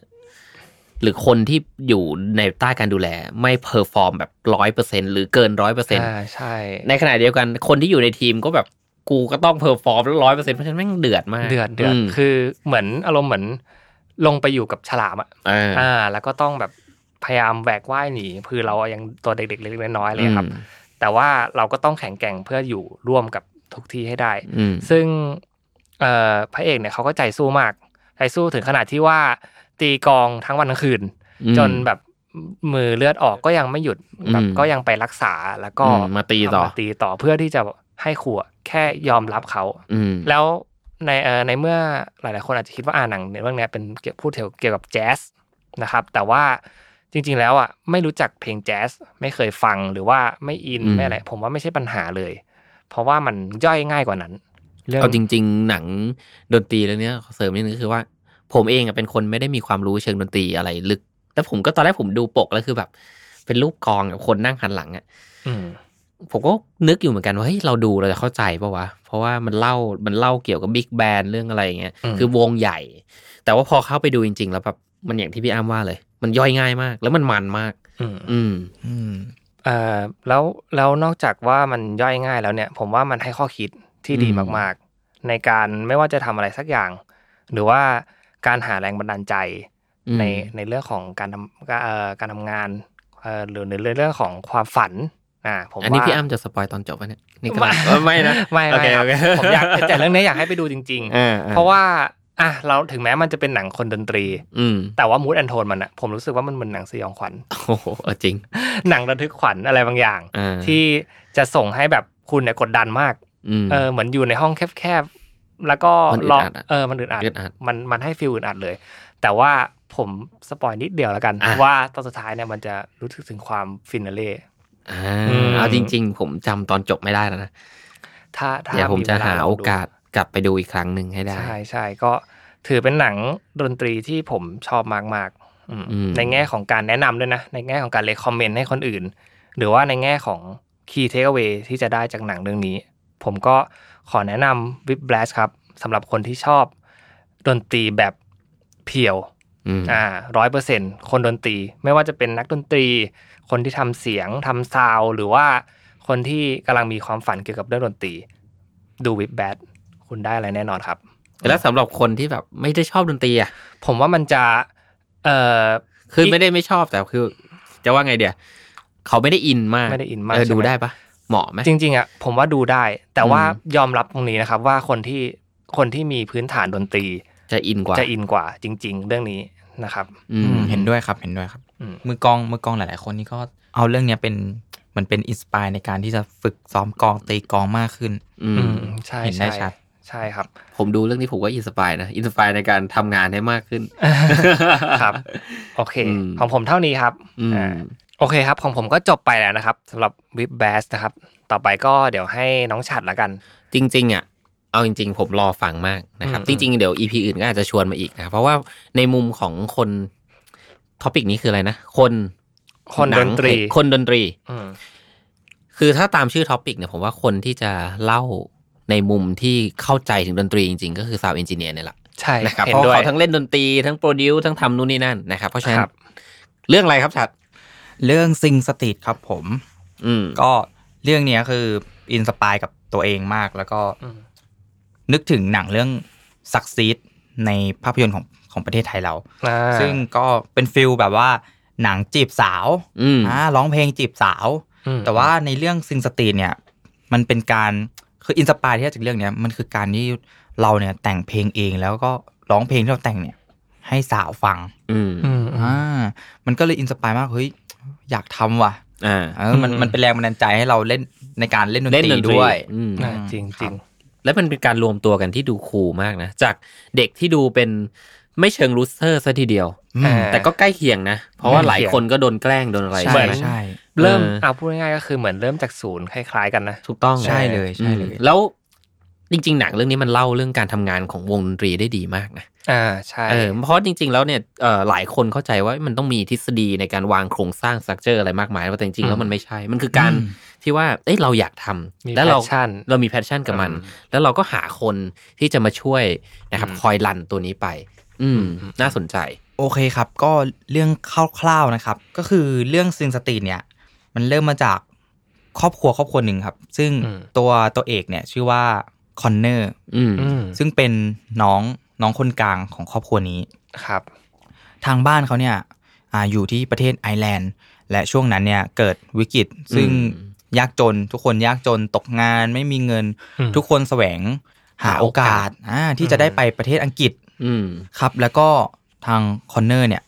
[SPEAKER 1] หรือคนที่อยู่ในใต้การดูแลไม่ perform แบบร้อยเปอร์เซ็นต์หรือเกินร้อยเปอร์เซ็นต์
[SPEAKER 2] อ่าใช่
[SPEAKER 1] ในขณะเดียวกันคนที่อยู่ในทีมก็แบบกูก็ต้อง perform ร้อยเปอร์เซ็นต์เพราะฉะนั้นแม่งเดือดมาก
[SPEAKER 2] เดือดเดือด
[SPEAKER 1] ม
[SPEAKER 2] คือเหมือนอารมณ์เหมือนลงไปอยู่กับฉลามอะ
[SPEAKER 1] อ่า
[SPEAKER 2] อ่า แล้วก็ต้องแบบพยายามแหวกว่ายหนีคือเรายังตัวเด็กๆเล็กๆน้อยๆเลยครับ แต่ว่าเราก็ต้องแข็งแกร่งเพื่ออยู่ร่วมกับทุกที่ให้ได้
[SPEAKER 1] อืม
[SPEAKER 2] ซึ่งเอ่อพระเอกเนี่ยเขาก็ใจสู้มาก ใจสู้ถึงขนาดที่ว่า ตีกลองทั้งวันทั้งคืน
[SPEAKER 1] อืม
[SPEAKER 2] จนแบบมือเลือดออกก็ยังไม่หยุดแบบ
[SPEAKER 1] อืม
[SPEAKER 2] ก็ยังไปรักษาแล้วก็
[SPEAKER 1] อืมมาตีต่อ
[SPEAKER 2] มาตีต่อเพื่อที่จะให้ครูอะแค่ยอมรับเขา
[SPEAKER 1] อืม
[SPEAKER 2] แล้วในเอ่อในเมื่อหลาย ๆ คนอาจจะคิดว่าอ่าหนังในเรื่องเนี้ยเป็นเกี่ยวพูดเกี่ยวกับแจ๊สนะครับ แต่ว่าจริง ๆ แล้วอะไม่รู้จักเพลงแจ๊สไม่เคยฟังหรือว่าไม่อิน
[SPEAKER 1] อืม
[SPEAKER 2] ไม่อะไรผมว่าไม่ใช่ปัญหาเลย เพราะว่ามันย่อยง่ายกว่านั้นเรื่อง
[SPEAKER 1] เอาจริง ๆ หนังดนตรีเรื่องเนี้ยขอเสริมนิดนึงคือว่า ผมเองอะเป็นคนไม่ได้มีความรู้เชิงดนตรีอะไรลึก แต่ผมก็ตอนแรกผมดูปกแล้วคือแบบ เป็นรูปกลองกับคนนั่งหันหลังอะ
[SPEAKER 2] อืม
[SPEAKER 1] ผมก็นึกอยู่เหมือนกันว่าเฮ้ยเราดูเราจะเข้าใจปะวะ เพราะว่ามันเล่ามันเล่าเกี่ยวกับบิ๊กแบนเรื่องอะไรอย่างเงี้ย
[SPEAKER 2] อืม
[SPEAKER 1] คือวงใหญ่ แต่ว่าพอเข้าไปดูจริง ๆ แล้วแบบมันอย่างที่พี่อ้ำว่าเลย มันย่อยง่ายมาก แล้วมันมันมาก
[SPEAKER 2] อืม
[SPEAKER 1] อืม
[SPEAKER 3] อืม
[SPEAKER 2] เอ่อแล้วแล้วนอกจากว่ามันย่อยง่ายแล้วเนี่ย ผมว่ามันให้ข้อคิดที่ดี
[SPEAKER 1] อืม
[SPEAKER 2] มาก ๆ ในการไม่ว่าจะทำอะไรสักอย่าง หรือว่า การหาแรงบันดาลใจ
[SPEAKER 1] อืม
[SPEAKER 2] ในในเรื่องของการทำเอ่อการทำงานเอ่อหรือในเรื่องของความฝันอ่าผม
[SPEAKER 1] อันนี้
[SPEAKER 2] ว่า
[SPEAKER 1] พี่อ้ำจะ spoil ตอนจบวะเนี่ยนี่ก็
[SPEAKER 2] ไม่
[SPEAKER 1] เออไม่นะ
[SPEAKER 2] ไม่
[SPEAKER 1] โอ
[SPEAKER 2] ไม่
[SPEAKER 1] เค
[SPEAKER 2] ครับ
[SPEAKER 1] โอเค
[SPEAKER 2] ผมอยากแต่เรื่องนี้อยากให้ไปดูจริง
[SPEAKER 1] อ่า
[SPEAKER 2] ๆเพราะว่าอะเราถึงแม้มันจะเป็นหนังคนดนตรี
[SPEAKER 1] อืม
[SPEAKER 2] แต่ว่า mood and tone มันอะผมรู้สึกว่ามันเหมือนหนังสยองขวัญ
[SPEAKER 1] โอ้โหเออจริง
[SPEAKER 2] หนังระทึกขวัญอะไรบางอย่าง
[SPEAKER 1] อ่า
[SPEAKER 2] ที่จะส่งให้แบบคุณเนี่ยกดดันมาก
[SPEAKER 1] อืม
[SPEAKER 2] เออเหมือนอยู่ในห้องแคบๆ แล้วก็
[SPEAKER 1] มันอึด
[SPEAKER 2] รอ
[SPEAKER 1] อัดอะ
[SPEAKER 2] เออมันอึดอัด
[SPEAKER 1] อึดอัด
[SPEAKER 2] มันมันให้ feel อึดอัดเลย แต่ว่าผมspoil นิดเดียวแล้วกัน
[SPEAKER 1] อะ
[SPEAKER 2] ว่าตอนสุดท้ายเนี่ยมันจะรู้สึกถึงความ finale
[SPEAKER 1] อ่า
[SPEAKER 2] อืม
[SPEAKER 1] เอาจริง ๆ ผมจำตอนจบไม่ได้แล้วนะ
[SPEAKER 2] ถ้าถ้า
[SPEAKER 1] เดี๋ยวผมจะ
[SPEAKER 2] เวล
[SPEAKER 1] หา
[SPEAKER 2] ลง
[SPEAKER 1] โอ
[SPEAKER 2] ดู
[SPEAKER 1] กาสกลับไปดูอีกครั้งหนึ่งให้ได้
[SPEAKER 2] ใช่ใช่ก็ถือเป็นหนังดนตรีที่ผมชอบมากๆอืม
[SPEAKER 1] อืม
[SPEAKER 2] ในแง่ของการแนะนำด้วยนะ ในแง่ของการ recommend ให้คนอื่น หรือว่าในแง่ของ Key Takeaway ที่จะได้จากหนังเรื่องนี้ ผมก็ ขอแนะนำ Whiplash ครับสำหรับคนที่ชอบดนตรีแบบเพียว
[SPEAKER 1] อืม
[SPEAKER 2] อ่าร้อยเปอร์เซ็นคนดนตรี ไม่ว่าจะเป็นนักดนตรี คนที่ทำเสียงทำซาวด์หรือว่าคนที่กำลังมีความฝันเกี่ยวกับเรื่องดนตรี ดูวิบแบดคุณได้อะไรแน่นอนครับ
[SPEAKER 1] แล้วสำหรับคนที่แบบไม่ได้ชอบดนตรีอะ
[SPEAKER 2] ผมว่ามันจะ เอ่อ
[SPEAKER 1] คือ
[SPEAKER 2] ที่
[SPEAKER 1] ไม่ได้ไม่ชอบแต่คือ จะว่าไงเดียวเขาไม่ได้อินมาก
[SPEAKER 2] ไม่ได้อินมาก
[SPEAKER 1] เออ
[SPEAKER 2] ใช่ไหม
[SPEAKER 1] ดูได้ปะ เหมาะไหม
[SPEAKER 2] จริง ๆอะผมว่าดูได้ แต่ว่า
[SPEAKER 1] อืม
[SPEAKER 2] ยอมรับตรงนี้นะครับ ว่าคนที่คนที่มีพื้นฐานดนตรี
[SPEAKER 1] จะอินกว่า
[SPEAKER 2] จะอินกว่า จริง ๆ เรื่องนี้นะครับ
[SPEAKER 1] อื
[SPEAKER 3] อื
[SPEAKER 1] ม
[SPEAKER 3] มเห็นด้วยครับเห็นด้วยครับ
[SPEAKER 2] อืม
[SPEAKER 3] มือกลองมือกลองหลาย ๆ คนนี่ก็เอาเรื่องเนี้ยเป็นเหมือนเป็น inspire ในการที่จะฝึกซ้อมกลองตีกลองมากขึ้น
[SPEAKER 1] อื
[SPEAKER 2] อื
[SPEAKER 1] ม
[SPEAKER 2] มใช่
[SPEAKER 3] เห็นได้
[SPEAKER 2] ใช่
[SPEAKER 3] ชัด
[SPEAKER 2] ใช่ครับ
[SPEAKER 1] ผมดูเรื่องนี้ผมก็ inspire นะ inspire ในการทำงานให้มากขึ้น
[SPEAKER 2] ครับ โอเค
[SPEAKER 1] อืม
[SPEAKER 2] ของผมเท่านี้ครับ
[SPEAKER 1] อืม
[SPEAKER 2] อ่า โอเคครับ ของผมก็จบไปแล้วนะครับสำหรับ Whiplash นะครับ ต่อไปก็เดี๋ยวให้น้องฉัดละกัน
[SPEAKER 1] จริงๆอะเอาจริง ๆ ผมรอฟังมากนะครับ
[SPEAKER 2] อืม
[SPEAKER 1] จริง ๆ เดี๋ยว EP อื่นก็อาจจะชวนมาอีกนะครับเพราะว่าในมุมของคน topic นี้คืออะไรนะ คน
[SPEAKER 2] หนั
[SPEAKER 1] ง
[SPEAKER 2] ค
[SPEAKER 1] นด
[SPEAKER 2] นตรี
[SPEAKER 1] คนดนตรี
[SPEAKER 2] อืม
[SPEAKER 1] คือถ้าตามชื่อ topic เนี่ยผมว่าคนที่จะเล่าในมุมที่เข้าใจถึงดนตรีจริง ๆ ก็คือซาว n d เอนจิเนียร์เนี่ยแหละ
[SPEAKER 2] ใช่
[SPEAKER 1] นะครับ
[SPEAKER 2] เห็
[SPEAKER 1] เพ
[SPEAKER 2] นด้วย
[SPEAKER 1] เพราะเขาทั้งเล่นดนตรีทั้ง produce ทั้งทำนู่นนี่นั่นนะครับ เพราะฉะนั้น
[SPEAKER 2] ครับ
[SPEAKER 1] เรื่องอะไรครับชัด
[SPEAKER 3] เรื่อง Sing Street ครับผม
[SPEAKER 1] อืม
[SPEAKER 3] ก็เรื่องเนี้ยคือ inspire กับตัวเองมากแล้วก็
[SPEAKER 2] อืม
[SPEAKER 3] นึกถึงหนังเรื่อง SuckSeed ในภาพยนตร์ของของประเทศไทยเรา
[SPEAKER 2] อ่า
[SPEAKER 3] ซึ่งก็เป็น feel แบบว่าหนังจีบสาว
[SPEAKER 1] อืม
[SPEAKER 3] อ่าร้องเพลงจีบสาว
[SPEAKER 2] อืม
[SPEAKER 3] แต่ว่าในเรื่อง Sing Street เนี่ย มันเป็นการคือ inspire ที่ได้จากเรื่องเนี้ยมันคือการที่เราเนี่ยแต่งเพลงเองแล้วก็ร้องเพลงที่เราแต่งเนี่ย ให้สาวฟัง
[SPEAKER 1] อืม
[SPEAKER 2] อืม
[SPEAKER 3] อ่ามันก็เลย inspire มากเฮ้ย อยากทำว่ะ
[SPEAKER 1] อ่า
[SPEAKER 3] เออมัน
[SPEAKER 2] อืม
[SPEAKER 3] มันเป็นแรงบันดาลใจให้เราเล่นในการเล่นดนตรี
[SPEAKER 1] เล่นดนตรี
[SPEAKER 3] ด้วย
[SPEAKER 1] อืม
[SPEAKER 2] อ่าจริงจริง
[SPEAKER 1] และมันเป็นการรวมตัวกันที่ดู cool มากนะ จากเด็กที่ดูเป็นไม่เชิง loser ซะทีเดียว
[SPEAKER 3] อืม
[SPEAKER 2] อ่า
[SPEAKER 1] แต่ก็ใกล้เคียงนะ ใกล้เคียงเพราะว่าหลาย
[SPEAKER 2] ค
[SPEAKER 1] นก็โดนแกล้งโดนอะไร
[SPEAKER 3] ใช่
[SPEAKER 1] ใช่ไหม
[SPEAKER 3] ใช่
[SPEAKER 2] เริ่ม
[SPEAKER 1] เออ
[SPEAKER 2] เอาพูดง่ายๆก็คือเหมือนเริ่มจากศูนย์คล้ายๆกันนะ
[SPEAKER 1] ถูกต้อง
[SPEAKER 3] ใช่เลยใช่เลย
[SPEAKER 1] อืมแล้ว จริง ๆ หนังเรื่องนี้มันเล่าเรื่องการทำงานของวงดนตรีได้ดีมากนะ
[SPEAKER 2] อ่าใช่
[SPEAKER 1] เออเพราะจริง ๆ แล้วเนี่ยเอ่อหลายคนเข้าใจว่ามันต้องมีทฤษฎีในการวางโครงสร้าง structure อะไรมากมายแต่จริงๆแล้วมันไม่ใช่ มันคือการ
[SPEAKER 3] อืม
[SPEAKER 1] ที่ว่าเอ้ยเราอยากทำ
[SPEAKER 2] มี
[SPEAKER 1] แล้วเรา
[SPEAKER 2] passion
[SPEAKER 1] เรามี passion กับมัน
[SPEAKER 2] อืม
[SPEAKER 1] แล้วเราก็หาคนที่จะมาช่วยนะครับ
[SPEAKER 2] อืม
[SPEAKER 1] คอย run ตัวนี้ไปอืม
[SPEAKER 2] อืม
[SPEAKER 1] น่าสนใจ
[SPEAKER 3] โอเคครับ ก็เรื่องคร่าวๆนะครับ ก็คือเรื่อง Sing Street เนี่ย มันเริ่มมาจากครอบครัวครอบครัวหนึ่งครับ ซึ่ง
[SPEAKER 2] อืม
[SPEAKER 3] ตัวตัวเอกเนี่ย ชื่อว่า Conor อื
[SPEAKER 1] ม
[SPEAKER 2] อืม
[SPEAKER 3] ซึ่งเป็นน้องน้องคนกลางของครอบครัวนี้
[SPEAKER 2] ครับ
[SPEAKER 3] ทางบ้านเขาเนี่ยอ่าอยู่ที่ประเทศไอร์แลนด์ และช่วงนั้นเนี่ยเกิดวิกฤต ซึ่ง
[SPEAKER 1] อืม
[SPEAKER 3] ยากจนทุกคนยากจนตกงานไม่มีเงิน
[SPEAKER 2] อืม
[SPEAKER 3] ทุกคนแสวงหาโอกาสอ่าที่จะได้ไปประเทศอังกฤษ
[SPEAKER 1] อืม
[SPEAKER 3] ครับ แล้วก็ทาง Conor เนี่ย